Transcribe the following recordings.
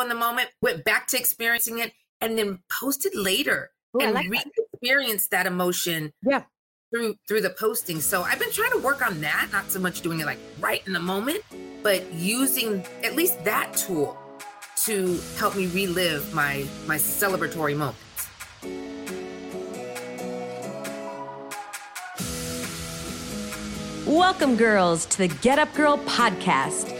so in the moment, went back to experiencing it, and then posted later Ooh, and like that. re-experienced that emotion Yeah. through through the posting. So I've been trying to work on that, not so much doing it like right in the moment, but using at least that tool to help me relive my my celebratory moments. Welcome, girls, to the Get Up Girl podcast,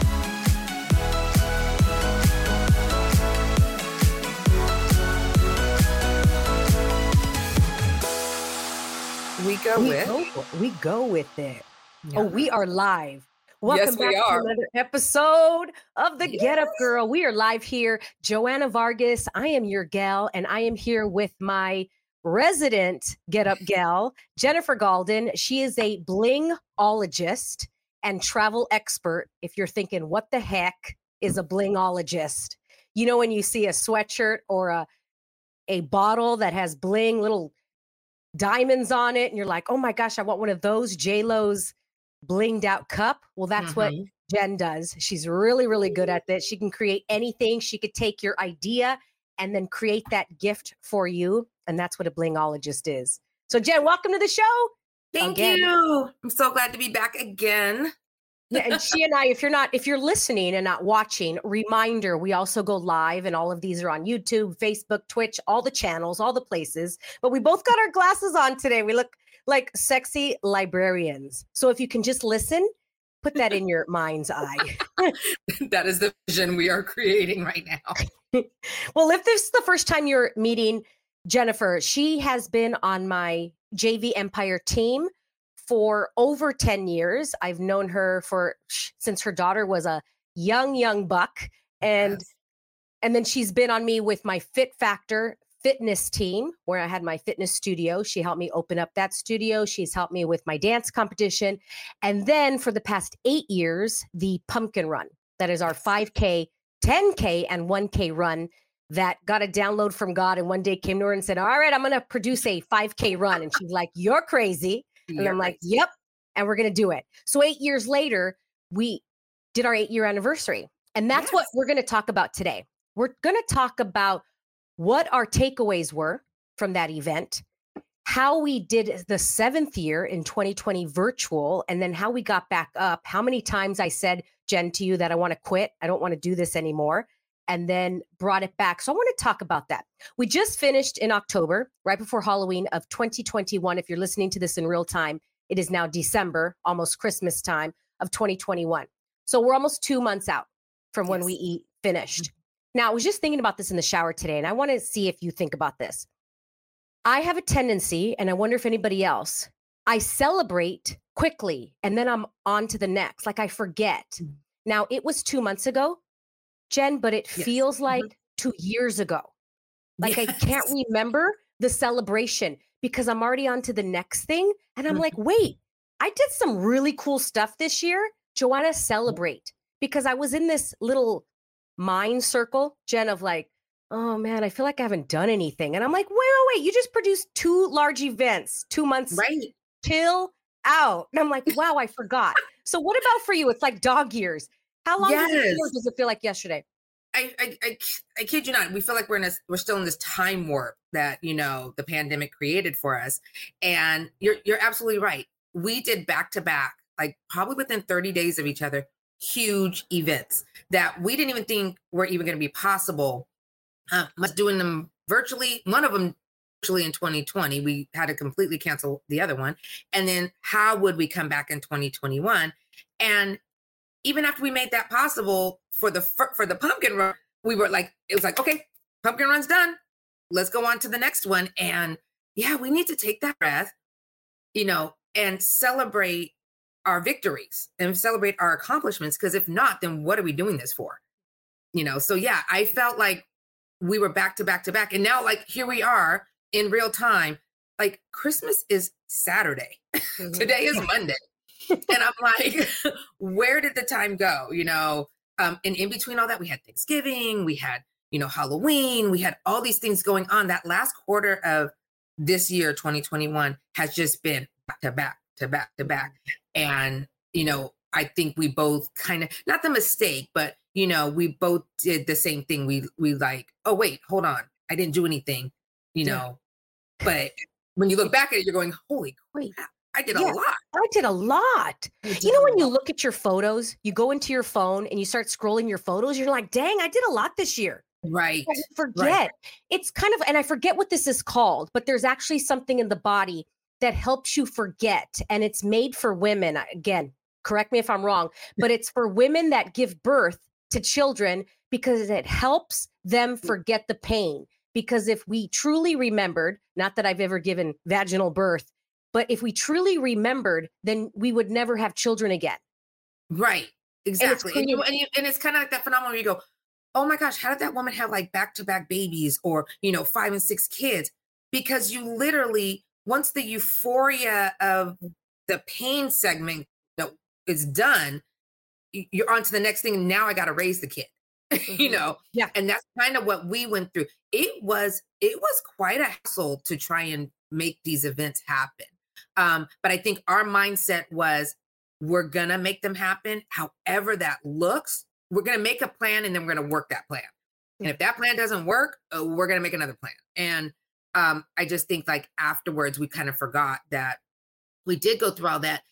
We go we with go, we go with it. Oh, yeah. Oh, we are live. Welcome Yes, back to another episode of the Get Up Girl. We are live here. Joanna Vargas. I am your gal, and I am here with my resident Get Up gal, Jennifer Gaulden. She is a blingologist and travel expert. If you're thinking, what the heck is a blingologist? You know, when you see a sweatshirt or a a bottle that has bling, little diamonds on it, and you're like, oh my gosh, I want one of those J Lo's blinged out cup. Well, that's what Mhm. Jen does. She's really, really good at this. She can create anything. She could take your idea and then create that gift for you. And that's what a blingologist is. So, Jen, welcome to the show. Thank Again. you. I'm so glad to be back again. Yeah, and she and I, if you're not, if you're listening and not watching, reminder, we also go live and all of these are on YouTube, Facebook, Twitch, all the channels, all the places. But we both got our glasses on today. We look like sexy librarians. So if you can just listen, put that in your mind's eye. that is the vision we are creating right now. Well, if this is the first time you're meeting Jennifer, she has been on my JV Empire team for over 10 years. I've known her for since her daughter was a young young buck and Yes. and then she's been on me with my Fit Factor fitness team where I had my fitness studio. She helped me open up that studio. She's helped me with my dance competition. And then for the past 8 years, the pumpkin run. That is our 5k 10K and 1K run that got a download from God and one day came to her and said, All right, I'm going to produce a 5K run. And she's like, You're crazy. And I'm like. Yep. And we're going to do it. So eight years later, we did our eight year anniversary. And that's what we're going to talk about today. We're going to talk about what our takeaways were from that event, how we did the seventh year in 2020 virtual, and then how we got back up, how many times I said, Jen, to you that I want to quit. I don't want to do this anymore. And then brought it back. So I want to talk about that. We just finished in October, right before Halloween of 2021. If you're listening to this in real time, it is now December, almost Christmas time of 2021. So we're almost two months out from when we eat finished. Now, I was just thinking about this in the shower today, and I want to see if you think about this. I have a tendency, and I wonder if anybody else, I celebrate quickly and then I'm on to the next. Like I forget. Mm. Now, it was two months ago, Jen, but it Yes. feels Mhm. like two years ago. Like I can't remember the celebration because I'm already on to the next thing. And I'm like, wait, I did some really cool stuff this year. Joanna, celebrate. Because I was in this little mind circle, Jen, of like, oh man, I feel like I haven't done anything. And I'm like, wait, wait, wait, you just produced two large events two months Right. chill out. And I'm like, wow, I forgot. So what about for you? It's like dog years. How long does it feel? Does it feel like yesterday? I, I, I, I kid you not. We feel like we're in this, we're still in this time warp that you know the pandemic created for us. And you're you're absolutely right. We did back to back, like probably within 30 days of each other, huge events that we didn't even think were even going to be possible. Uh, doing them virtually. One of them virtually in 2020. We had to completely cancel the other one. And then how would we come back in 2021? And even after we made that possible for the for the pumpkin run, we were like, it was like, okay, pumpkin run's done. Let's go on to the next one. And yeah, we need to take that breath, you know, and celebrate our victories and celebrate our accomplishments. Because if not, then what are we doing this for? you know, so yeah, I felt like we were back to back to back. And now, like, here we are in real time. Like, Christmas is Saturday, mm-hmm. today is Monday. And I'm like, where did the time go? You know, um, and in between all that, we had Thanksgiving, we had, you know, Halloween, we had all these things going on. That last quarter of this year, 2021, has just been back to back to back to back. And, you know, I think we both kind of not the mistake, but you know, we both did the same thing. We we like, oh wait, hold on, I didn't do anything, you know. Yeah. But when you look back at it, you're going, holy crap, I did yeah, a lot. I did a lot. You know, when you look at your photos, you go into your phone and you start scrolling your photos, you're like, dang, I did a lot this year. Right. I forget. Right. It's kind of, and I forget what this is called, but there's actually something in the body that helps you forget. And it's made for women. Again, correct me if I'm wrong, but it's for women that give birth to children because it helps them mm. forget the pain. Because if we truly remembered, not that I've ever given vaginal birth, but if we truly remembered, then we would never have children again. Right. Exactly. And it's, and, you, and, it's kind of like that phenomenon where you go, oh my gosh, how did that woman have like back to back babies or, you know, five and six kids? Because you literally, once the euphoria of the pain segment you know, is done, you're on to the next thing. And now I got to raise the kid, mm-hmm. you know? Yeah. And that's kind of what we went through. It was, it was quite a hassle to try and make these events happen. Um, but I think our mindset was we're gonna make them happen. However that looks, we're gonna make a plan and then we're gonna work that plan. And if that plan doesn't work, uh, we're gonna make another plan. And um, I just think like afterwards we kind of forgot that we did go through all that,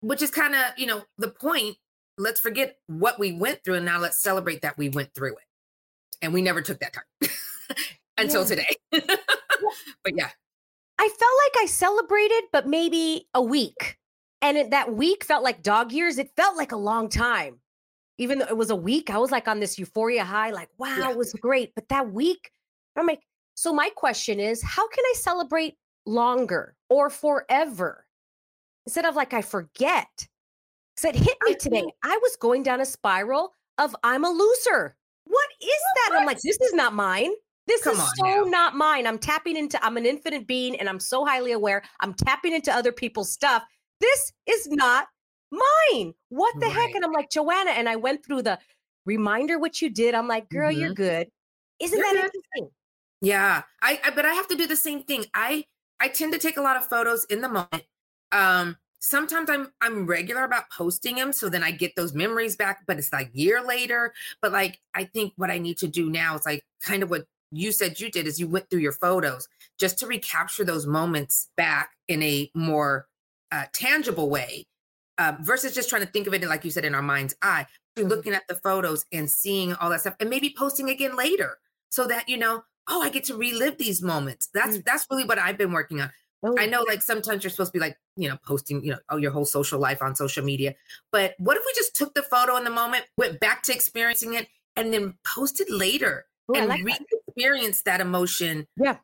which is kind of you know the point. Let's forget what we went through and now let's celebrate that we went through it. And we never took that time until today. but yeah, I felt like I celebrated, but maybe a week. And it, that week felt like dog years. It felt like a long time. Even though it was a week, I was like on this euphoria high, like, wow, yeah. it was great. But that week, I'm like, so my question is, how can I celebrate longer or forever? Instead of like, I forget. Because it hit me today. I was going down a spiral of I'm a loser. What is that? I'm like, this is not mine. This Come is so now. not mine. I'm tapping into, I'm an infinite being and I'm so highly aware. I'm tapping into other people's stuff. This is not mine. What the right. heck? And I'm like, Joanna, and I went through the reminder what you did. I'm like, girl, mm-hmm. you're good. Isn't you're that good. interesting? Yeah. I, I but I have to do the same thing. I I tend to take a lot of photos in the moment. Um sometimes I'm I'm regular about posting them so then I get those memories back, but it's like year later. But like I think what I need to do now is like kind of what you said you did is you went through your photos just to recapture those moments back in a more uh, tangible way uh, versus just trying to think of it like you said in our mind's eye mm-hmm. looking at the photos and seeing all that stuff and maybe posting again later so that you know oh i get to relive these moments that's mm. that's really what i've been working on oh. i know like sometimes you're supposed to be like you know posting you know oh, your whole social life on social media but what if we just took the photo in the moment went back to experiencing it and then posted later Ooh, and like re-experience that. that emotion yeah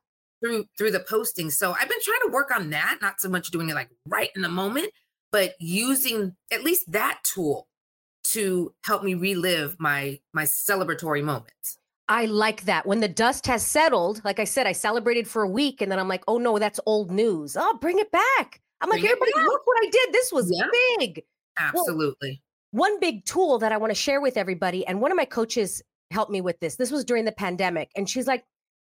through through the posting so i've been trying to work on that not so much doing it like right in the moment but using at least that tool to help me relive my my celebratory moments I like that. When the dust has settled, like I said, I celebrated for a week and then I'm like, oh no, that's old news. Oh, bring it back. I'm bring like, everybody, look what I did. This was yeah. big. Absolutely. Well, one big tool that I want to share with everybody, and one of my coaches helped me with this. This was during the pandemic. And she's like,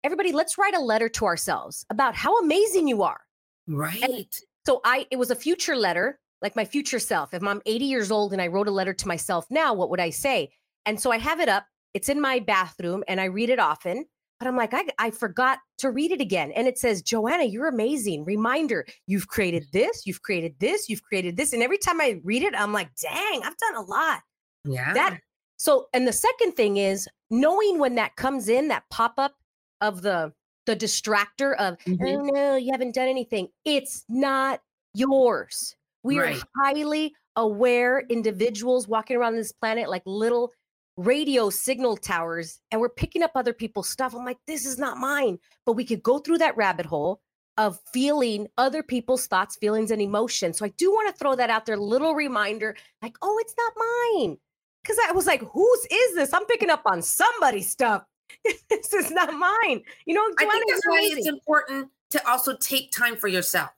everybody, let's write a letter to ourselves about how amazing you are. Right. And so I, it was a future letter, like my future self. If I'm 80 years old and I wrote a letter to myself now, what would I say? And so I have it up. It's in my bathroom and I read it often. But I'm like, I, I forgot to read it again. And it says, Joanna, you're amazing. Reminder, you've created mm. this, you've created this, you've created this. And every time I read it, I'm like, dang, I've done a lot. Yeah. That so, and the second thing is knowing when that comes in, that pop up of the the distractor of, mm-hmm. oh no, you haven't done anything. It's not yours. We right. are highly aware individuals walking around this planet like little radio signal towers, and we're picking up other people's stuff. I'm like, this is not mine. But we could go through that rabbit hole of feeling other people's thoughts, feelings, and emotions. So I do want to throw that out there, little reminder, like, oh, it's not mine. Because I was like, whose is this? I'm picking up on somebody's stuff. this is not mine. You know, I think that's why it's important to also take time for yourself.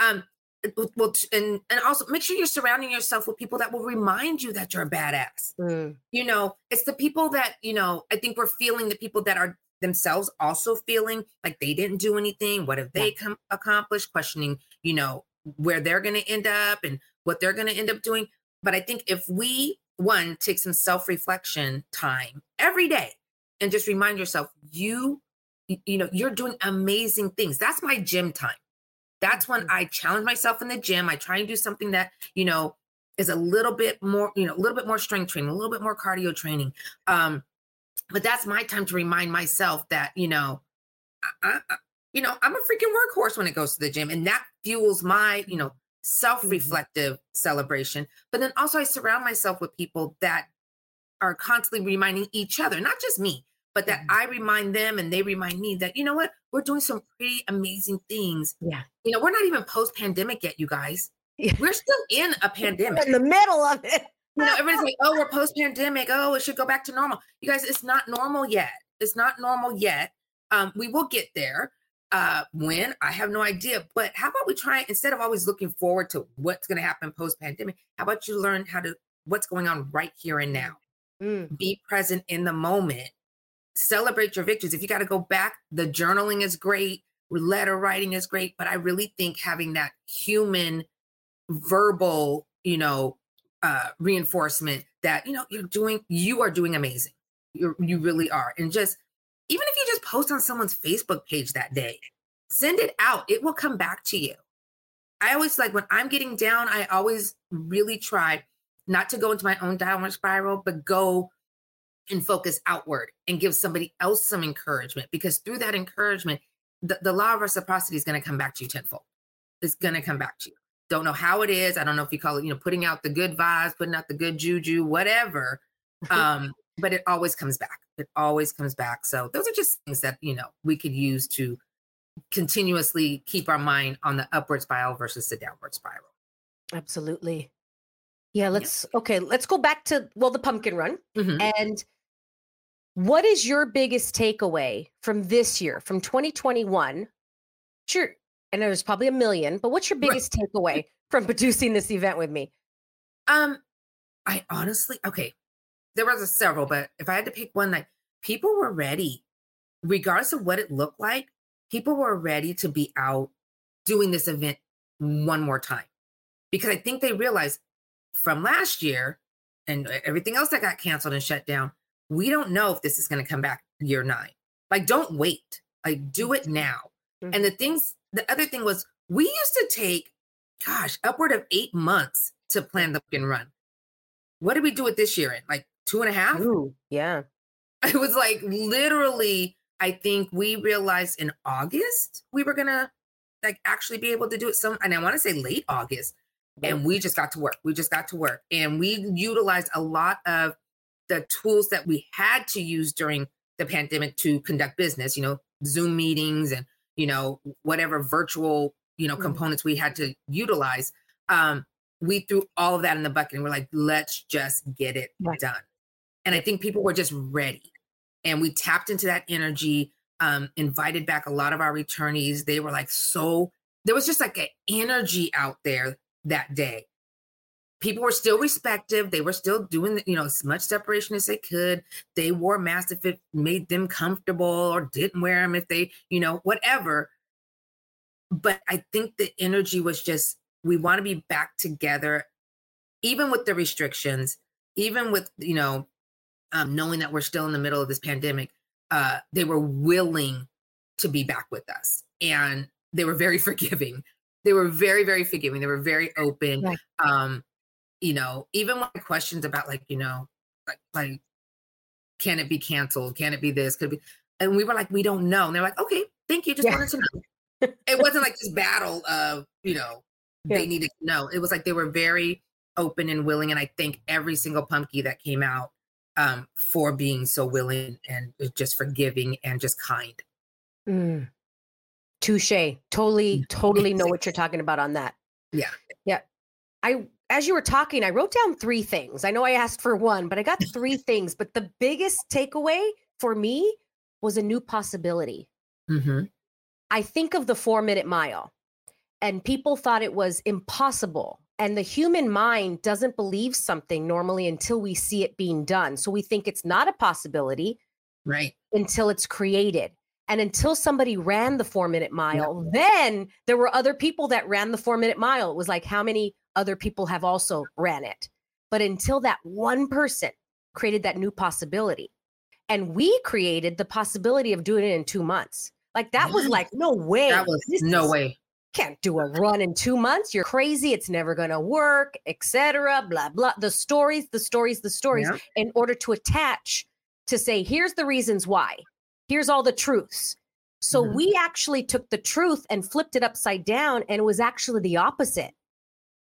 Um, well, and and also make sure you're surrounding yourself with people that will remind you that you're a badass. Mm. You know, it's the people that you know. I think we're feeling the people that are themselves also feeling like they didn't do anything. What have they com- accomplished? Questioning, you know, where they're going to end up and what they're going to end up doing. But I think if we one take some self reflection time every day and just remind yourself, you, you know, you're doing amazing things. That's my gym time that's when mm-hmm. I challenge myself in the gym. I try and do something that, you know, is a little bit more, you know, a little bit more strength training, a little bit more cardio training. Um, but that's my time to remind myself that, you know, I, I, you know, I'm a freaking workhorse when it goes to the gym. And that fuels my, you know, self-reflective mm-hmm. celebration. But then also I surround myself with people that are constantly reminding each other, not just me, but that mm-hmm. I remind them and they remind me that, you know what, we're doing some pretty amazing things. Yeah. You know, we're not even post pandemic yet, you guys. Yeah. We're still in a pandemic. in the middle of it. you know, everybody's like, oh, we're post pandemic. Oh, it should go back to normal. You guys, it's not normal yet. It's not normal yet. Um, we will get there. Uh, when I have no idea. But how about we try instead of always looking forward to what's going to happen post pandemic? How about you learn how to what's going on right here and now? Mm. Be present in the moment celebrate your victories. If you got to go back, the journaling is great, letter writing is great, but I really think having that human verbal, you know, uh, reinforcement that you know you're doing, you are doing amazing. You you really are, and just even if you just post on someone's Facebook page that day, send it out. It will come back to you. I always like when I'm getting down, I always really try not to go into my own downward spiral, but go and focus outward and give somebody else some encouragement because through that encouragement, the, the law of reciprocity is going to come back to you tenfold. It's going to come back to you. Don't know how it is. I don't know if you call it, you know, putting out the good vibes, putting out the good juju, whatever. Um, but it always comes back. It always comes back. So those are just things that, you know, we could use to continuously keep our mind on the upward spiral versus the downward spiral. Absolutely. Yeah, let's yeah. okay, let's go back to well the pumpkin run. Mm-hmm. And what is your biggest takeaway from this year, from 2021? Sure, and there's probably a million, but what's your biggest right. takeaway from producing this event with me? Um, I honestly, okay, there was a several, but if I had to pick one, like people were ready, regardless of what it looked like, people were ready to be out doing this event one more time because I think they realized from last year and everything else that got canceled and shut down, we don't know if this is going to come back year nine. Like, don't wait. Like, do it now. Mm-hmm. And the things, the other thing was, we used to take, gosh, upward of eight months to plan the pumpkin run. What did we do it this year in? Like two and a half? Ooh, yeah. It was like literally, I think we realized in August we were gonna like actually be able to do it some and I want to say late August. And we just got to work. We just got to work. And we utilized a lot of the tools that we had to use during the pandemic to conduct business, you know, Zoom meetings and, you know, whatever virtual, you know, mm-hmm. components we had to utilize. Um, we threw all of that in the bucket and we're like, let's just get it right. done. And I think people were just ready. And we tapped into that energy, um, invited back a lot of our returnees. They were like, so there was just like an energy out there that day people were still respective. They were still doing, you know, as much separation as they could. They wore masks if it made them comfortable or didn't wear them if they, you know, whatever. But I think the energy was just, we want to be back together, even with the restrictions, even with, you know, um, knowing that we're still in the middle of this pandemic. Uh, they were willing to be back with us and they were very forgiving they were very very forgiving they were very open right. um you know, even my questions about like, you know, like, like, can it be canceled? Can it be this? Could it be? And we were like, we don't know. And they're like, okay, thank you. Just yeah. wanted to know. it wasn't like this battle of, you know, yeah. they needed to know. It was like they were very open and willing. And I thank every single pumpkin that came out um, for being so willing and just forgiving and just kind. Mm. Touche. Totally, totally know what you're talking about on that. Yeah. Yeah. I as you were talking, I wrote down three things. I know I asked for one, but I got three things. But the biggest takeaway for me was a new possibility. Mm-hmm. I think of the four minute mile, and people thought it was impossible. And the human mind doesn't believe something normally until we see it being done. So we think it's not a possibility Right. until it's created. And until somebody ran the four minute mile, then there were other people that ran the four minute mile. It was like, how many other people have also ran it? But until that one person created that new possibility, and we created the possibility of doing it in two months. Like that was like, no way. That was This no is- way. Can't do a run in two months. You're crazy. It's never gonna work, etc. Blah blah. The stories, the stories, the stories. Yeah. In order to attach to say, here's the reasons why. Here's all the truths. So Mhm. we actually took the truth and flipped it upside down, and it was actually the opposite.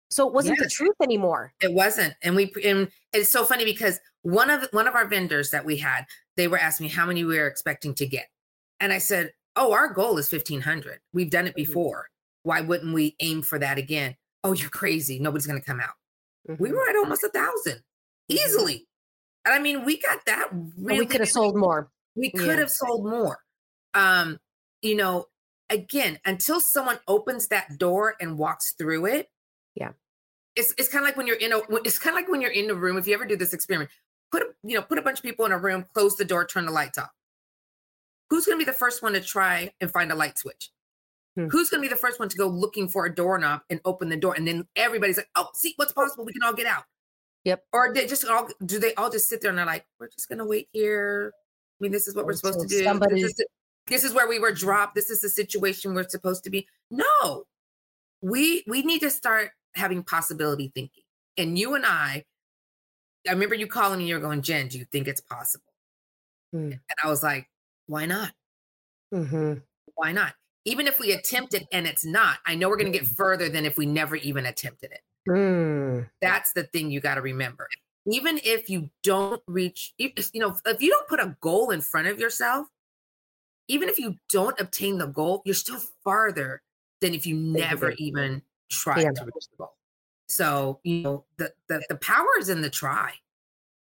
So it wasn't the truth anymore. It wasn't, and we and it's so funny because one of one of our vendors that we had, they were asking me how many we were expecting to get, and I said, "Oh, our goal is fifteen hundred. We've done it Mhm. before. Why wouldn't we aim for that again?" Oh, you're crazy. Nobody's going to come out. We Mhm. were at almost a thousand easily, and I mean, we got that really. we could have sold more. we Yeah. could have sold more. Um, you know, again, until someone opens that door and walks through it. Yeah. It's it's kind of like when you're in a it's kind of like when you're in a room, if you ever do this experiment, put a you know, put a bunch of people in a room, close the door, turn the lights off. Who's gonna be the first one to try and find a light switch? Hmm. Who's gonna be the first one to go looking for a doorknob and open the door? And then everybody's like, oh, see what's possible, we can all get out. Yep. Or they just all do they all just sit there and they're like, we're just gonna wait here. I mean, this is what we're supposed to do. somebody- This is, this is where we were dropped. This is the situation we're supposed to be. No, we we need to start having possibility thinking. And you and I, I remember you calling me. You're going, Jen. Do you think it's possible? Hmm. And I was like, why not? Mm-hmm. Why not? Even if we attempt it and it's not, I know we're going to get further than if we never even attempted it. Mm. That's the thing you got to remember. Even if you don't reach, you know, if you don't put a goal in front of yourself, even if you don't obtain the goal, you're still farther than if you never even tried Yeah. to reach the goal. So, you know, the, the the power is in the try.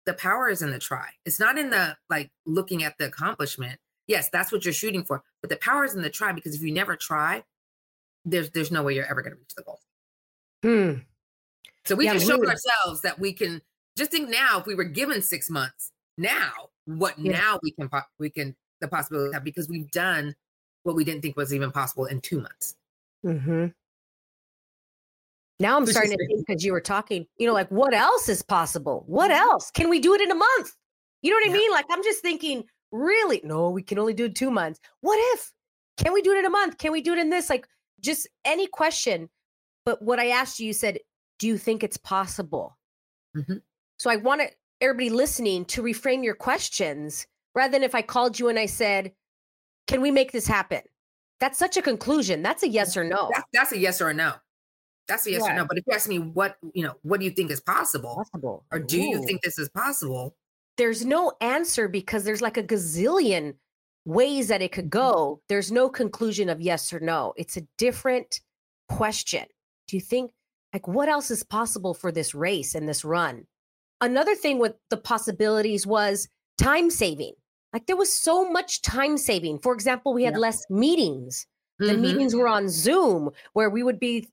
The power is in the try. It's not in the like looking at the accomplishment. Yes, that's what you're shooting for, but the power is in the try because if you never try, there's there's no way you're ever going to reach the goal. Hmm. So we Yeah, just showed really. ourselves that we can just think now if we were given six months, now what Yeah. now we can we can the possibility have because we've done what we didn't think was even possible in two months. hmm Now I'm Which starting to think because you were talking, you know, like what else is possible? What else? Can we do it in a month? You know what I Mm-hmm. Mean? Like I'm just thinking, really? No, we can only do it two months. What if? Can we do it in a month? Can we do it in this? Like just any question. But what I asked you, you said, do you think it's possible? Mhm. So I want everybody listening to reframe your questions rather than if I called you and I said, can we make this happen? That's such a conclusion. That's a yes or no. That's, that's a yes or a no. That's a yes or no. But if you ask me what you know, what do you think is possible, Possible. or do you think this is possible? There's no answer because there's like a gazillion ways that it could go. There's no conclusion of yes or no. It's a different question. Do you think, like, what else is possible for this race and this run? Another thing with the possibilities was time saving. Like, there was so much time saving. For example, we had Yeah. less meetings. The Mhm. meetings were on Zoom where we would be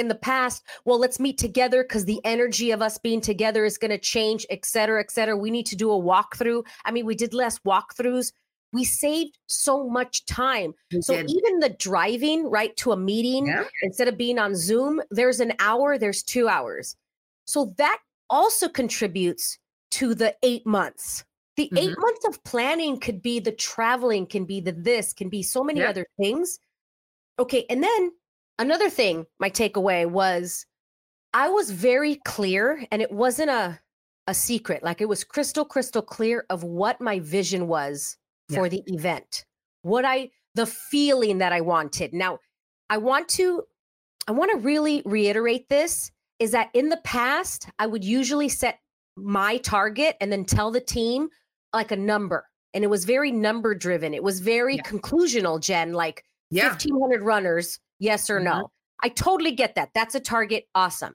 in the past, well, let's meet together because the energy of us being together is going to change, et cetera, et cetera. We need to do a walkthrough. I mean, we did less walkthroughs. We saved so much time. We So did. even the driving right to a meeting Yeah. instead of being on Zoom, there's an hour, there's two hours. So that also contributes to the eight months. The eight Mhm. months of planning could be the traveling, can be the this, can be so many Yeah. other things. Okay. And then another thing, my takeaway was I was very clear and it wasn't a, a secret. Like it was crystal, crystal clear of what my vision was Yeah. for the event, what I, the feeling that I wanted. Now, I want to, I want to really reiterate this is that in the past, I would usually set my target and then tell the team like a number. And it was very number driven. It was very Yeah. conclusional, Jen, like Yeah. 1500 runners, yes or Mhm. no. I totally get that. That's a target. Awesome.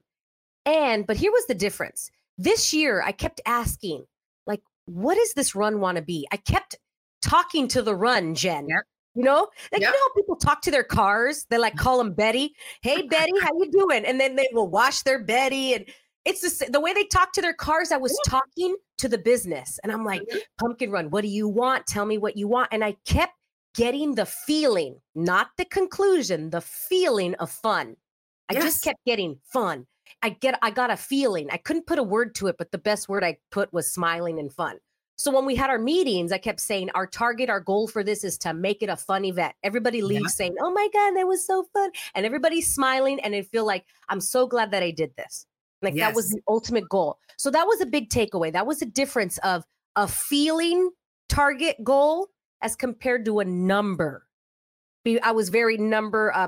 And, but here was the difference. This year, I kept asking, like, what does this run want to be? I kept talking to the run, Jen. Yep. You know, like Yep. you know how people talk to their cars. They like call them Betty. Hey Betty, how you doing? And then they will wash their Betty, and it's the the way they talk to their cars. I was talking to the business, and I'm like, Mhm. Pumpkin Run, what do you want? Tell me what you want. And I kept getting the feeling, not the conclusion, the feeling of fun. I Yes. just kept getting fun. I get I got a feeling. I couldn't put a word to it, but the best word I put was smiling and fun. So when we had our meetings, I kept saying our target, our goal for this is to make it a fun event. Everybody leaves Yeah. saying, "Oh my god, that was so fun." And everybody's smiling and they feel like I'm so glad that I did this. Like that was the ultimate goal. So that was a big takeaway. That was a difference of a feeling target goal as compared to a number. I was very number uh,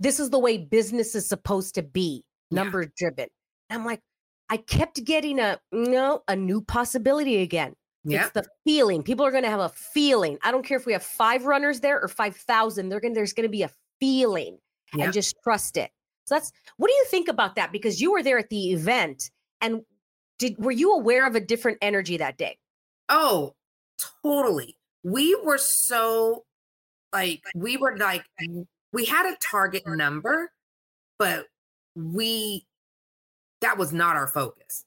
this is the way business is supposed to be, Yeah. number driven. I'm like I kept getting a no, a new possibility again. Yeah. It's the feeling. People are going to have a feeling. I don't care if we have five runners there or 5,000. They're going there's going to be a feeling Yeah. and just trust it. So that's what do you think about that? Because you were there at the event and did were you aware of a different energy that day? Oh, totally. We were so like we were like we had a target number, but we that was not our focus.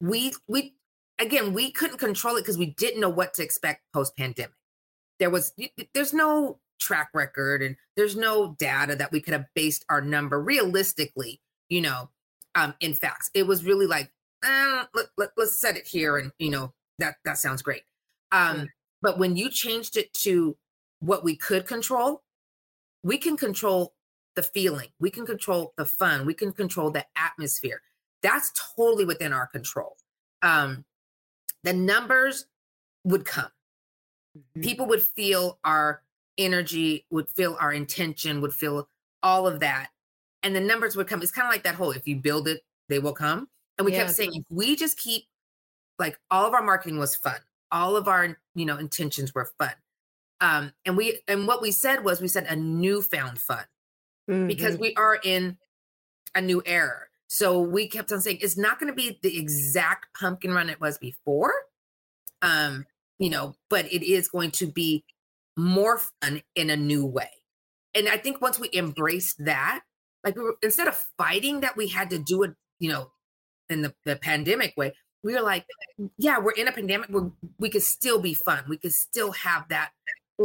We we again we couldn't control it because we didn't know what to expect post pandemic. There was there's no track record and there's no data that we could have based our number realistically, you know, um in facts. It was really like uh, let, let, let's set it here and you know that that sounds great um. But when you changed it to what we could control we can control the feeling we can control the fun we can control the atmosphere. That's totally within our control. Um the numbers would come. People would feel our energy would feel our intention would feel all of that and the numbers would come. It's kind of like that whole if you build it they will come and we Yeah. kept saying if we just keep like all of our marketing was fun. All of our you know intentions were fun. Um and we and what we said was we said a newfound fun because Mhm. we are in a new era. So we kept on saying it's not going to be the exact pumpkin run it was before um you know but it is going to be more fun in a new way. And i think once we embraced that like we were instead of fighting that we had to do it you know in the, the pandemic way we were like yeah we're in a pandemic where we could still be fun we could still have that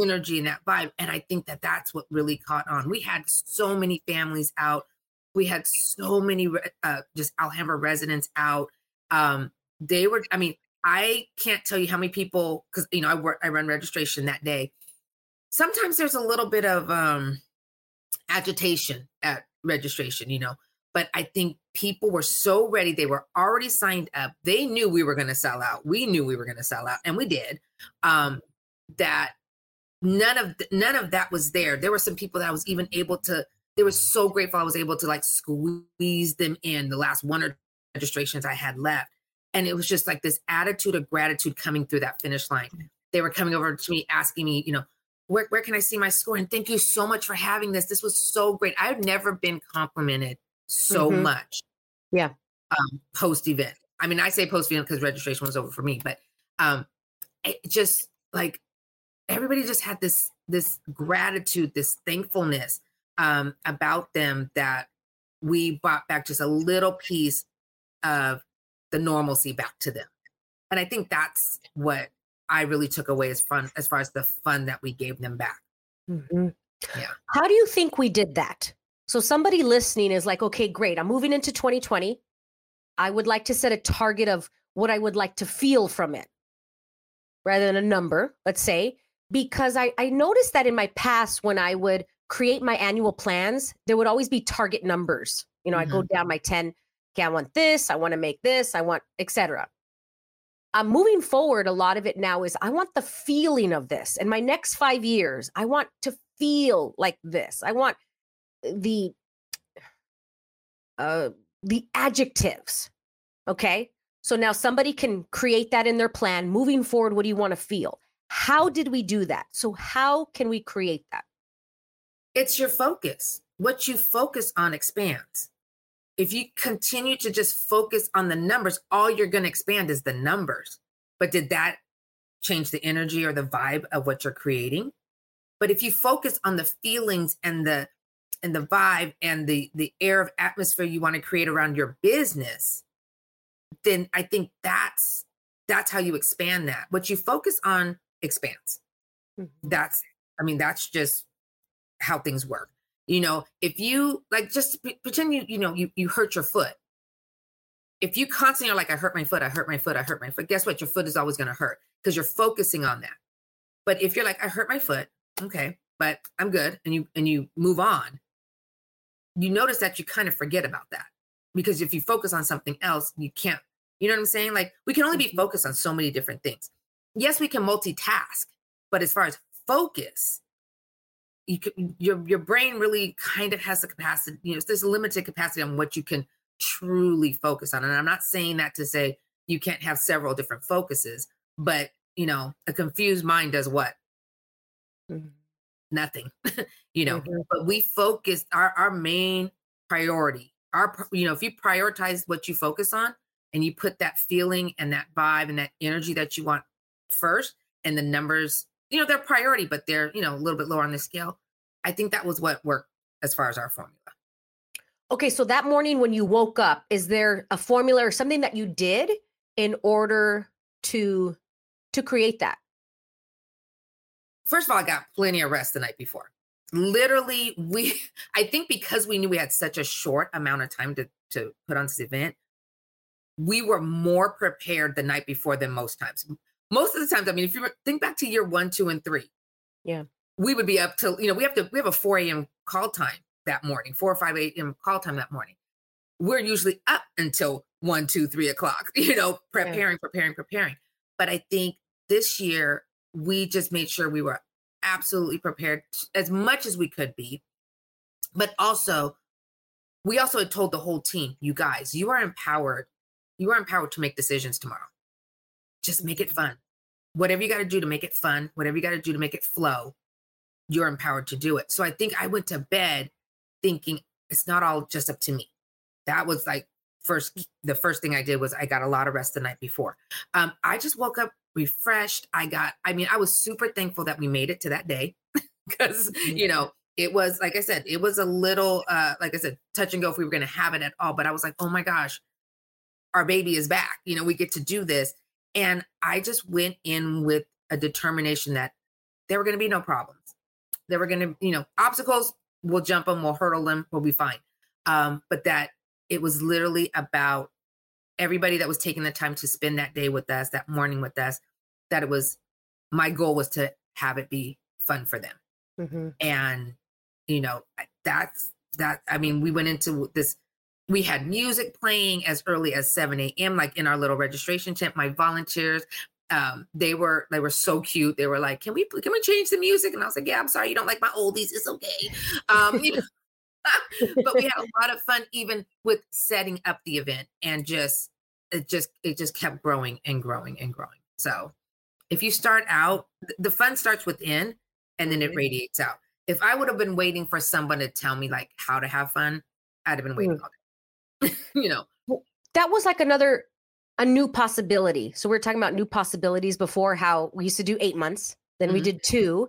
energy and that vibe. And i think that that's what really caught on. We had so many families out. We had so many uh, just alhambra residents out. Um they were i mean i can't tell you how many people because you know i work i run registration that day. Sometimes there's a little bit of um agitation at registration you know but i think people were so ready they were already signed up they knew we were going to sell out we knew we were going to sell out and we did um that none of th- none of that was there. There were some people that i was even able to they were so grateful i was able to like squeeze them in the last one or registrations i had left and it was just like this attitude of gratitude coming through that finish line. They were coming over to me asking me you know where, where can i see my score? And thank you so much for having this this was so great. I've never been complimented so Mhm. much Yeah. um post event i mean i say post event because registration was over for me but um it just like everybody just had this this gratitude this thankfulness um about them that we brought back just a little piece of the normalcy back to them and i think that's what i really took away as fun as far as the fun that we gave them back Mhm. Yeah. How do you think we did that? So somebody listening is like, okay, great. I'm moving into 2020. I would like to set a target of what I would like to feel from it rather than a number, let's say, because I, I noticed that in my past when I would create my annual plans, there would always be target numbers. You know, I go mm-hmm. down my 10, okay, I want this, I want to make this, I want, etc. I'm moving forward. A lot of it now is I want the feeling of this. In my next five years, I want to feel like this. I want the uh the adjectives. Okay. So now somebody can create that in their plan. Moving forward, what do you want to feel? How did we do that? So how can we create that? it's your focus what you focus on expands if you continue to just focus on the numbers, all you're going to expand is the numbers. But did that change the energy or the vibe of what you're creating? But if you focus on the feelings and the and the vibe and the the air of atmosphere you want to create around your business, then I think that's that's how you expand that. What you focus on expands. Mm-hmm. That's I mean that's just how things work. You know, if you like just pretend you you know you you hurt your foot. If you constantly are like I hurt my foot, I hurt my foot, I hurt my foot, guess what? Your foot is always going to hurt because you're focusing on that. But if you're like I hurt my foot, okay, but I'm good and you and you move on, you notice that you kind of forget about that. Because if you focus on something else, you can't you know what I'm saying? Like we can only be mm-hmm. focused on so many different things. Yes, we can multitask, but as far as focus, you can, your your brain really kind of has the capacity. You know, there's a limited capacity on what you can truly focus on. And I'm not saying that to say you can't have several different focuses, but you know, a confused mind does what? Mm-hmm. Nothing. you know, mm-hmm. but we focus our our main priority. Our you know, if you prioritize what you focus on, and you put that feeling and that vibe and that energy that you want first and the numbers you know they're priority but they're you know a little bit lower on the scale i think that was what worked as far as our formula okay so that morning when you woke up is there a formula or something that you did in order to to create that first of all i got plenty of rest the night before literally we i think because we knew we had such a short amount of time to to put on this event we were more prepared the night before than most times. Most of the times, I mean, if you think back to year one, two, and three, yeah, we would be up till you know we have to we have a 4 a.m. call time that morning, 4 or 5 a.m. call time that morning. We're usually up until one, two, three o'clock, you know, preparing, yeah. preparing, preparing. But I think this year we just made sure we were absolutely prepared as much as we could be. But also, we also had told the whole team, you guys, you are empowered you are empowered to make decisions tomorrow. Just make it fun. Whatever you got to do to make it fun, whatever you got to do to make it flow, you're empowered to do it. So I think I went to bed thinking it's not all just up to me. That was like first the first thing I did was I got a lot of rest the night before. Um, I just woke up refreshed. I got, I mean, I was super thankful that we made it to that day because you know it was like I said, it was a little uh like I said, touch and go if we were gonna have it at all. But I was like, oh my gosh, our baby is back. You know, we get to do this. And I just went in with a determination that there were going to be no problems. There were going to, you know, obstacles, we'll jump them, we'll hurdle them, we'll be fine. Um, but that it was literally about everybody that was taking the time to spend that day with us, that morning with us, that it was my goal was to have it be fun for them. Mm-hmm. And, you know, that's that. I mean, we went into this we had music playing as early as 7 a.m like in our little registration tent my volunteers um, they were they were so cute they were like can we can we change the music and i was like yeah i'm sorry you don't like my oldies it's okay um, you know, but we had a lot of fun even with setting up the event and just it just it just kept growing and growing and growing so if you start out the fun starts within and then it radiates out if i would have been waiting for someone to tell me like how to have fun i'd have been waiting mm. all day you know. That was like another a new possibility. So we are talking about new possibilities before how we used to do 8 months, then mm-hmm. we did 2.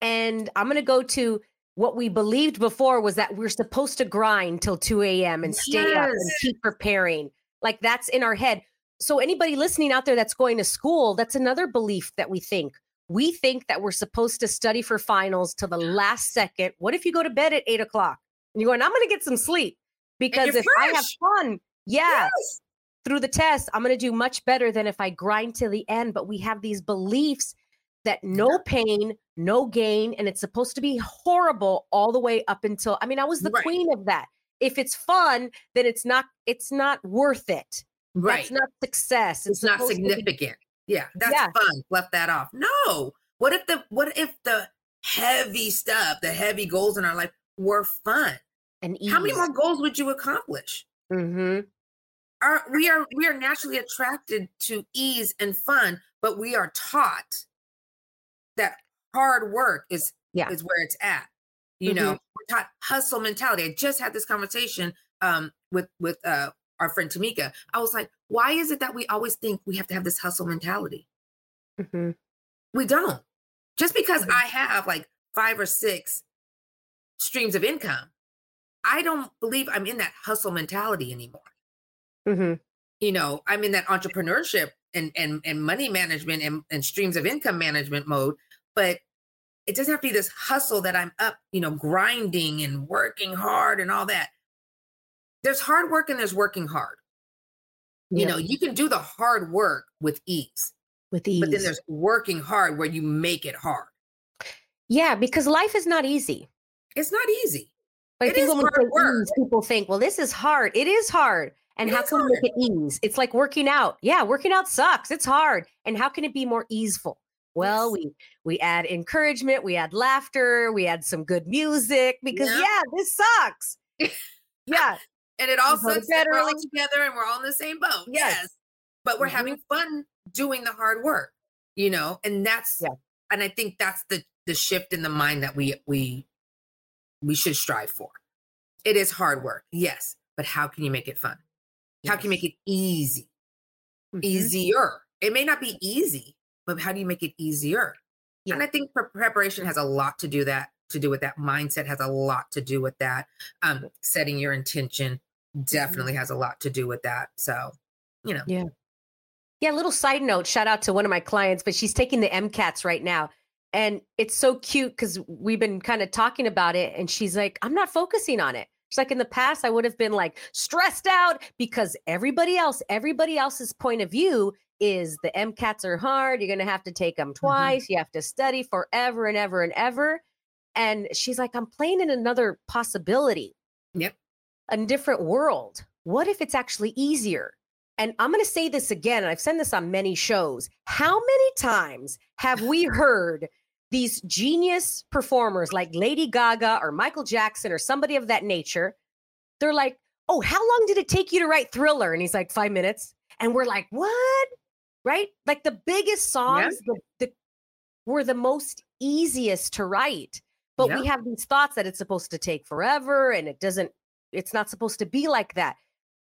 And I'm going to go to what we believed before was that we're supposed to grind till 2 a.m. and stay yes. up and keep preparing. Like that's in our head. So anybody listening out there that's going to school, that's another belief that we think. We think that we're supposed to study for finals till the last second. What if you go to bed at eight o'clock and you're going, I'm going to get some sleep? because if fresh. I have fun, yeah, yes. through the test, I'm going to do much better than if I grind to the end. But we have these beliefs that no pain, no gain, and it's supposed to be horrible all the way up until. I mean, I was the right. queen of that. If it's fun, then it's not. It's not worth it. Right. It's not success. It's, it's not significant. Be, yeah, that's yeah. fun. Left that off. No. What if the what if the heavy stuff, the heavy goals in our life were fun? and ease. How many more goals would you accomplish? Mm-hmm. Our, we are we are naturally attracted to ease and fun, but we are taught hard work is yeah. is where it's at. You mm-hmm. know, we're taught hustle mentality. I just had this conversation um with with uh our friend Tamika. I was like, why is it that we always think we have to have this hustle mentality? Mm-hmm. We don't. Just because Mhm. I have like five or six streams of income, I don't believe I'm in that hustle mentality anymore. Mm-hmm. You know, I'm in that entrepreneurship and and and money management and, and streams of income management mode, but it doesn't have to be this hustle that I'm up, you know, grinding and working hard and all that. There's hard work and there's working hard. You know, you can do the hard work with ease, With ease. but then there's working hard where you make it hard. yeah, because life is not easy. It's not easy. But I It think when we hard say work. ease, people think, well, this is hard. It is hard. And It how can we make it ease? It's like working out. Yeah, working out sucks. It's hard. And how can it be more easeful? Well, Yes. we we add encouragement, we add laughter, we add some good music because Yeah. yeah, this sucks. yeah. And it all sucks that we're all together and we're all in the same boat. Yes. Yes. But we're Mhm. having fun doing the hard work, you know, and that's Yeah. and I think that's the the shift in the mind that we we we should strive for. It is hard work, yes, but how can you make it fun? How can you make it easy? Mhm. Easier. It may not be easy, but how do you make it easier? Yeah. And I think preparation has a lot to do that to do with that. Mindset has a lot to do with that. Um, setting your intention definitely has a lot to do with that. So, you know, Yeah. Yeah, little side note, shout out to one of my clients, but she's taking the MCATs right now. And it's so cute because we've been kind of talking about it. And she's like, I'm not focusing on it. She's like, in the past, I would have been like stressed out because everybody else, everybody else's point of view is the MCATs are hard. You're going to have to take them mm-hmm. twice. You have to study forever and ever and ever. And she's like, I'm playing in another possibility. Yep. A different world. What if it's actually easier? And I'm going to say this again, and I've said this on many shows. How many times have we heard these genius performers like Lady Gaga or Michael Jackson or somebody of that nature? They're like, Oh, how long did it take you to write Thriller? And he's like, Five minutes. And we're like, What? Right? Like the biggest songs the, the, were the most easiest to write. But we have these thoughts that it's supposed to take forever and it doesn't, it's not supposed to be like that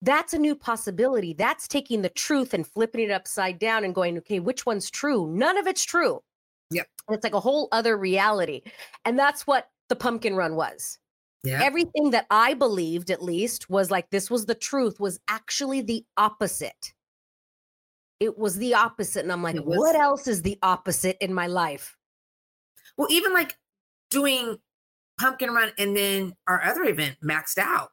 that's a new possibility. That's taking the truth and flipping it upside down and going, okay, which one's true? None of it's true. Yep. And It's like a whole other reality. And that's what the pumpkin run was. yeah, Everything that I believed, at least, was like this was the truth, was actually the opposite. It was the opposite. And I'm like, was. what else is the opposite in my life? well, even like doing pumpkin run and then our other event maxed out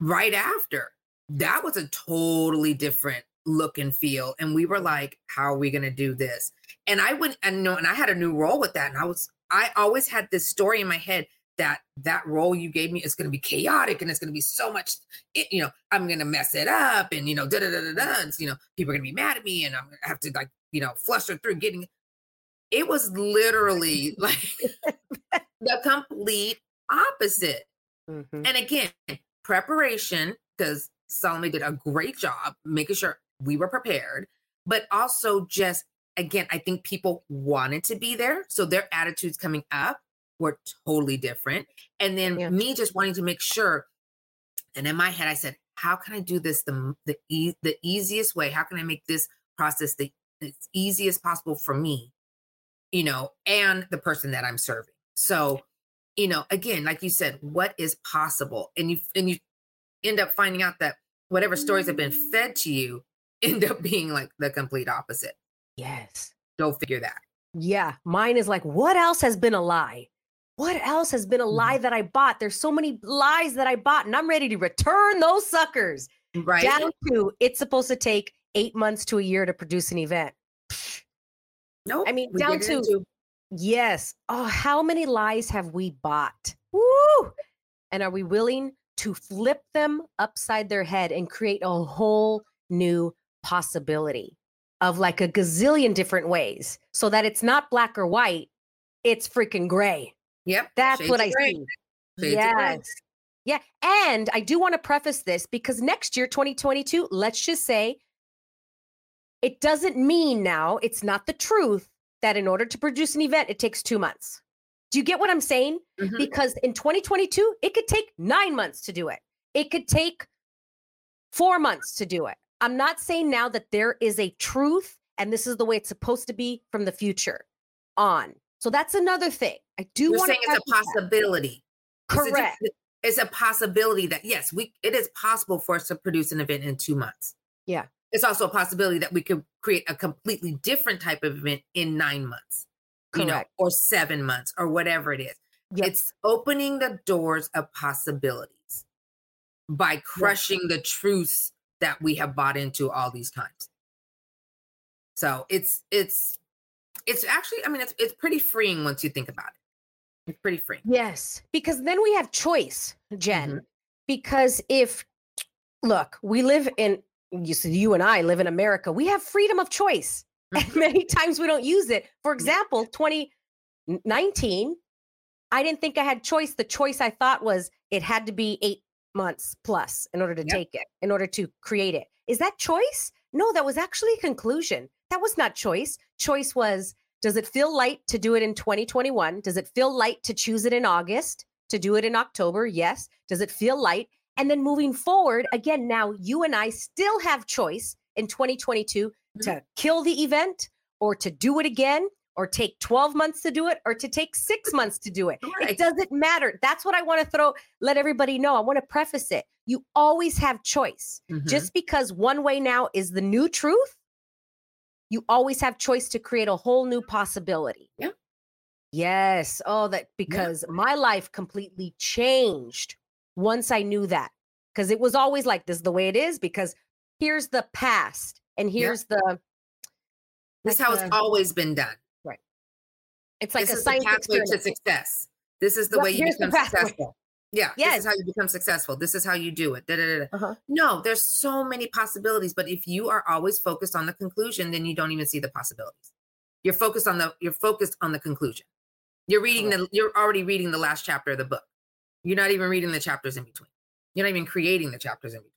right after that was a totally different look and feel and we were like how are we going to do this and i went and know and i had a new role with that and i was i always had this story in my head that that role you gave me is going to be chaotic and it's going to be so much it, you know i'm going to mess it up and you know da da da da da you know people are going to be mad at me and i'm going to have to like you know fluster through getting it was literally like the complete opposite Mhm. and again, preparation, because Salome did a great job making sure we were prepared, but also just, again, I think people wanted to be there. So their attitudes coming up were totally different. And then Yeah. me just wanting to make sure. And in my head, I said, how can I do this the, the, e- the easiest way? How can I make this process the, the easiest possible for me, you know, and the person that I'm serving? So, you know again like you said what is possible and you and you end up finding out that whatever stories have been fed to you end up being like the complete opposite Yes. go figure that Yeah, mine is like, what else has been a lie? What else has been a lie that I bought? There's so many lies that I bought, and I'm ready to return those suckers. right Down to it's supposed to take eight months to a year to produce an event. no I mean, down to- to Yes. Oh, how many lies have we bought? Woo! And are we willing to flip them upside their head and create a whole new possibility of like a gazillion different ways so that it's not black or white, it's freaking gray. Yep That's shades what I see. Shades. Yes. Yeah. And I do want to preface this because next year, 2022, let's just say it doesn't mean now, it's not the truth that in order to produce an event, it takes two months. Do you get what I'm saying? Mhm. Because in 2022, it could take nine months to do it. It could take four months to do it. I'm not saying now that there is a truth and this is the way it's supposed to be from the future on. So that's another thing. I do You're want saying it's a possibility. It's a- Correct. It's a, possibility that yes, we it is possible for us to produce an event in two months. Yeah. It's also a possibility that we could create a completely different type of event in nine months, you know, Correct. or seven months or whatever it is. Yep. It's opening the doors of possibilities by crushing the truths that we have bought into all these times. So it's it's it's actually, I mean, it's it's pretty freeing once you think about it. It's pretty freeing. Yes, because then we have choice, Jen. Mm-hmm. Because if look, we live in you said you and I live in America, we have freedom of choice. And Mm-hmm. many times we don't use it. For example, 2019, I didn't think I had choice. The choice I thought was it had to be eight months plus in order to Yep. take it, in order to create it. Is that choice? No, that was actually a conclusion. That was not choice. Choice was does it feel light to do it in 2021? Does it feel light to choose it in August, to do it in October? Yes. Does it feel light? And then moving forward, again, now you and I still have choice in 2022 to kill the event or to do it again or take 12 months to do it or to take six months to do it. Right. It doesn't matter. That's what I want to throw, let everybody know. I want to preface it. You always have choice. Mhm. Just because one way now is the new truth, you always have choice to create a whole new possibility. Yeah. Yes. Oh, that because my life completely changed once I knew that. Because it was always like this is the way it is, because here's the past and Yeah. here's the this is like how it's always been done. Right. It's like this a is the pathway to success. This is the Yep, way you become successful. Yeah. This Yes. is how you become successful. This is how you do it. Da, da, da. Uh-huh. No, there's so many possibilities, but if you are always focused on the conclusion, then you don't even see the possibilities. You're focused on the you're focused on the conclusion. You're reading the you're already reading the last chapter of the book. You're not even reading the chapters in between. You're not even creating the chapters in between.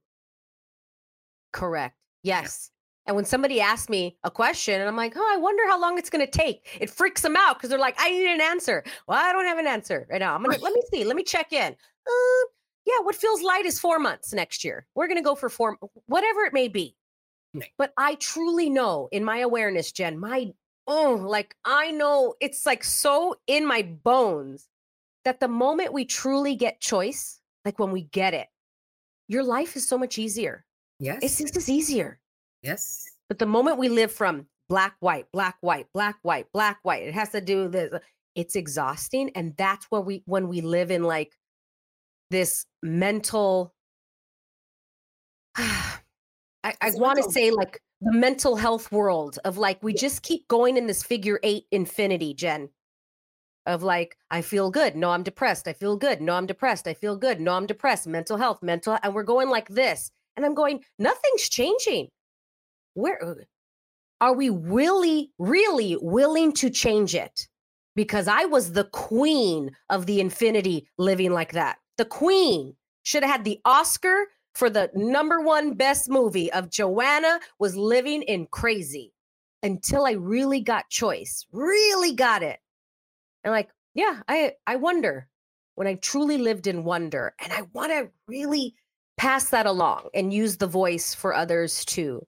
Correct. Yes. And when somebody asks me a question and I'm like, oh, I wonder how long it's going to take, it freaks them out because they're like, I need an answer. Well, I don't have an answer right now. I'm going to, let me see, let me check in. Uh, yeah, what feels light is four months next year. We're going to go for four, whatever it may be. But I truly know in my awareness, Jen, my, oh, like I know it's like so in my bones that the moment we truly get choice, like when we get it, your life is so much easier. Yes. It's just as easier. Yes. But the moment we live from black, white, black, white, black, white, black, white, it has to do with this. It's exhausting. And that's where we, when we live in like this mental, I, I want to say like the mental health world of like, we just keep going in this figure eight infinity, Jen. Of like, I feel good. No, I'm depressed. I feel good. No, I'm depressed. I feel good. No, I'm depressed. Mental health, mental, and we're going like this. And I'm going, nothing's changing. Where uh, are we really, really willing to change it? Because I was the queen of the infinity living like that. The queen should have had the Oscar for the number one best movie of Joanna was living in crazy until I really got choice, really got it. And like, yeah, I I wonder when I truly lived in wonder, and I want to really pass that along and use the voice for others too,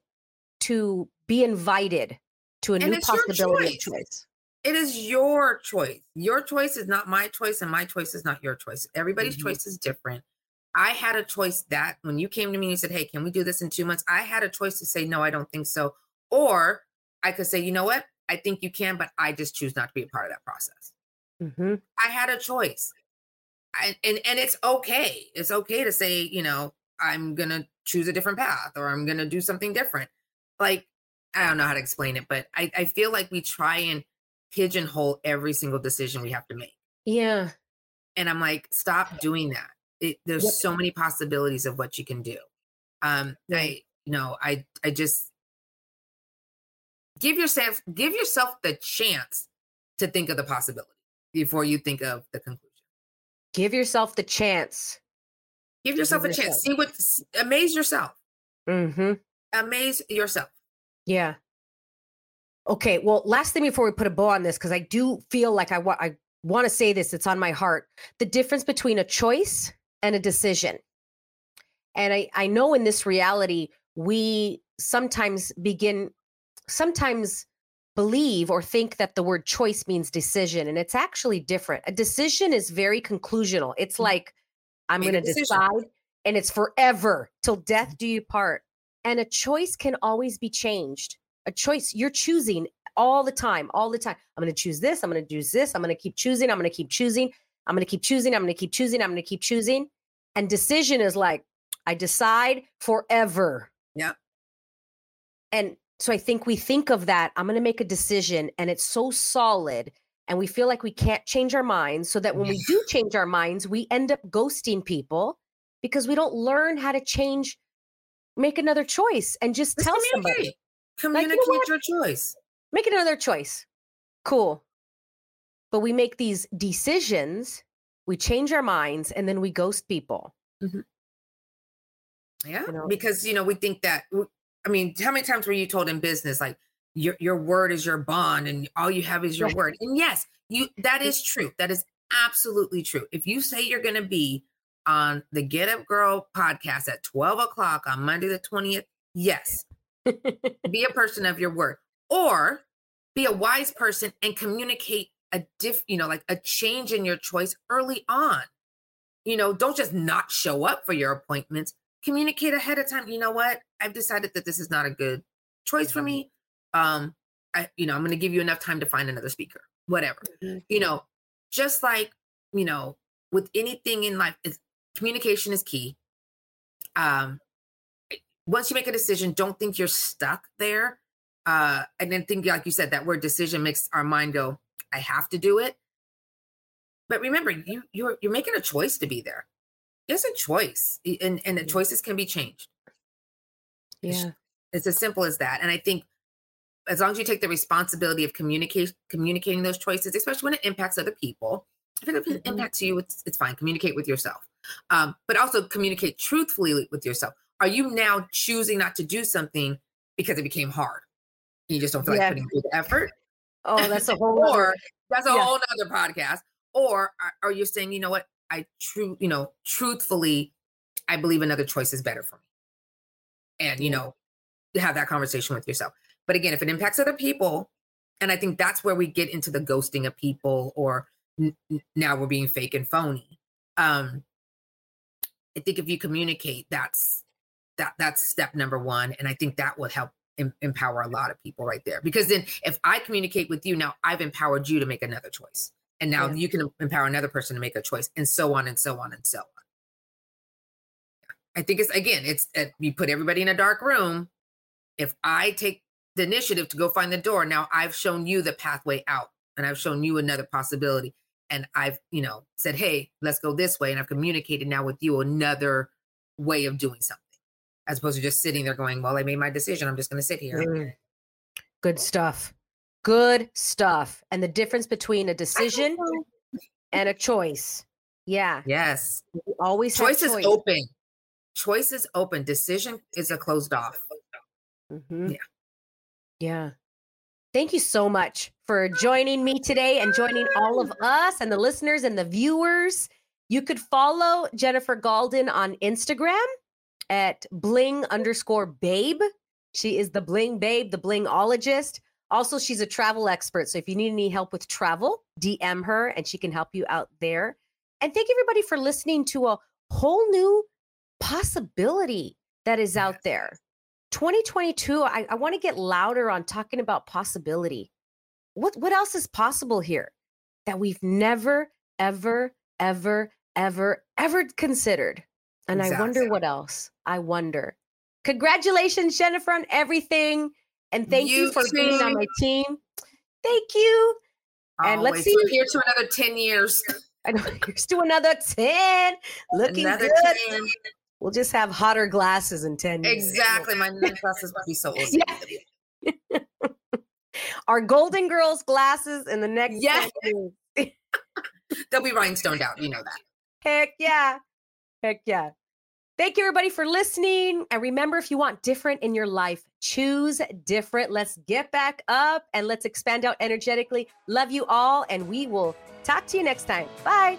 to be invited to a And new possibility of choice. choice. It is your choice. Your choice is not my choice, and my choice is not your choice. Everybody's Mhm. choice is different. I had a choice that when you came to me and you said, Hey, can we do this in two months? I had a choice to say, No, I don't think so. Or I could say, You know what? I think you can, but I just choose not to be a part of that process. Mhm. I had a choice. I, and and it's okay. It's okay to say, you know, I'm gonna choose a different path or I'm gonna do something different. Like I don't know how to explain it, but I, I feel like we try and pigeonhole every single decision we have to make. Yeah. And I'm like, stop doing that. It, there's Yep. so many possibilities of what you can do. Um, I you know, I I just give yourself give yourself the chance to think of the possibility before you think of the conclusion. Give yourself the chance. Give yourself a Give chance. See what amaze yourself. hmm Amaze yourself. Yeah. Okay. Well, last thing before we put a bow on this, because I do feel like I want I want to say this. It's on my heart. The difference between a choice and a decision. And I, I know in this reality, we sometimes begin, sometimes believe or think that the word choice means decision. And it's actually different. A decision is very conclusional. It's Mm-hmm. like, I'm going to decide and it's forever till death do you part. And a choice can always be changed. A choice, you're choosing all the time, all the time. I'm going to choose this. I'm going to choose this. I'm going to keep choosing. I'm going to keep choosing. I'm going to keep choosing. I'm going to keep choosing. I'm going to keep choosing. And decision is like, I decide forever. Yeah. And so I think we think of that. I'm going to make a decision and it's so solid. And we feel like we can't change our minds. So that when we do change our minds, we end up ghosting people because we don't learn how to change, make another choice and just Just tell somebody, communicate. you know your choice. make another choice. Cool. But we make these decisions, we change our minds, and then we ghost people. Mm-hmm. Yeah, you know? because you know we think that. I mean, how many times were you told in business like your your word is your bond, and all you have is your Right. word? And yes, you that is true. That is absolutely true. If you say you're going to be on the Get Up Girl podcast at twelve o'clock on Monday the twentieth, yes, be a person of your word, or be a wise person and communicate a diff. You know, like a change in your choice early on. You know, don't just not show up for your appointments communicate ahead of time you know what i've decided that this is not a good choice for me um i you know i'm going to give you enough time to find another speaker whatever Mhm. you know just like you know with anything in life is communication is key. Um once you make a decision don't think you're stuck there uh and then think like you said that word decision makes our mind go i have to do it. But remember you you're you're making a choice to be there. It's a choice and and the choices can be changed. Yeah. it's as simple as that and i think as long as you take the responsibility of communicate communicating those choices especially when it impacts other people if it Mhm. impacts you it's, it's fine. Communicate with yourself um, but also communicate truthfully with yourself. Are you now choosing not to do something because it became hard? You just don't feel Yeah. like putting the effort? Oh, that's a whole or other- that's a yeah. whole nother podcast. Or are, are you saying you know what? I true you know truthfully i believe another choice is better for me. And you know have that conversation with yourself. But again if it impacts other people and i think that's where we get into the ghosting of people or n- now we're being fake and phony um i think if you communicate that's that that's step number one and i think that would help em- empower a lot of people right there because then if i communicate with you now i've empowered you to make another choice and now Yeah. you can empower another person to make a choice and so on and so on and so on. I think it's again it's uh, you put everybody in a dark room. If i take the initiative to go find the door now i've shown you the pathway out and i've shown you another possibility and i've you know said hey let's go this way and i've communicated now with you another way of doing something as opposed to just sitting there going well i made my decision i'm just going to sit here Mm. Good stuff. Good stuff. And the difference between a decision and a choice. Yeah. yes We always have choice is open choice is open decision is a closed off Mhm. Yeah. Yeah. Thank you so much for joining me today and joining all of us and the listeners and the viewers. You could follow Jennifer Gaulden on Instagram at bling underscore babe. She is the bling babe, the blingologist. Also, she's a travel expert. So if you need any help with travel, DM her and she can help you out there. And thank everybody for listening to a whole new possibility that is out there. 2022, I, I want to get louder on talking about possibility. What what else is possible here that we've never, ever, ever, ever, ever considered? And I wonder what else. I wonder. Congratulations, Jennifer, on everything. And thank you, You for being on my team. Thank you. And let's see- We're here to another 10 years I know here's to another 10. Looking another good. 10 We'll just have hotter glasses in 10 years. exactly my classes would be so old Yeah. Our Golden Girls glasses in the next Yes. they'll be rhinestoned out you know that Heck yeah. Heck yeah. Thank you, everybody, for listening. And remember, if you want different in your life, choose different. Let's get back up and let's expand out energetically. Love you all, and we will talk to you next time. Bye.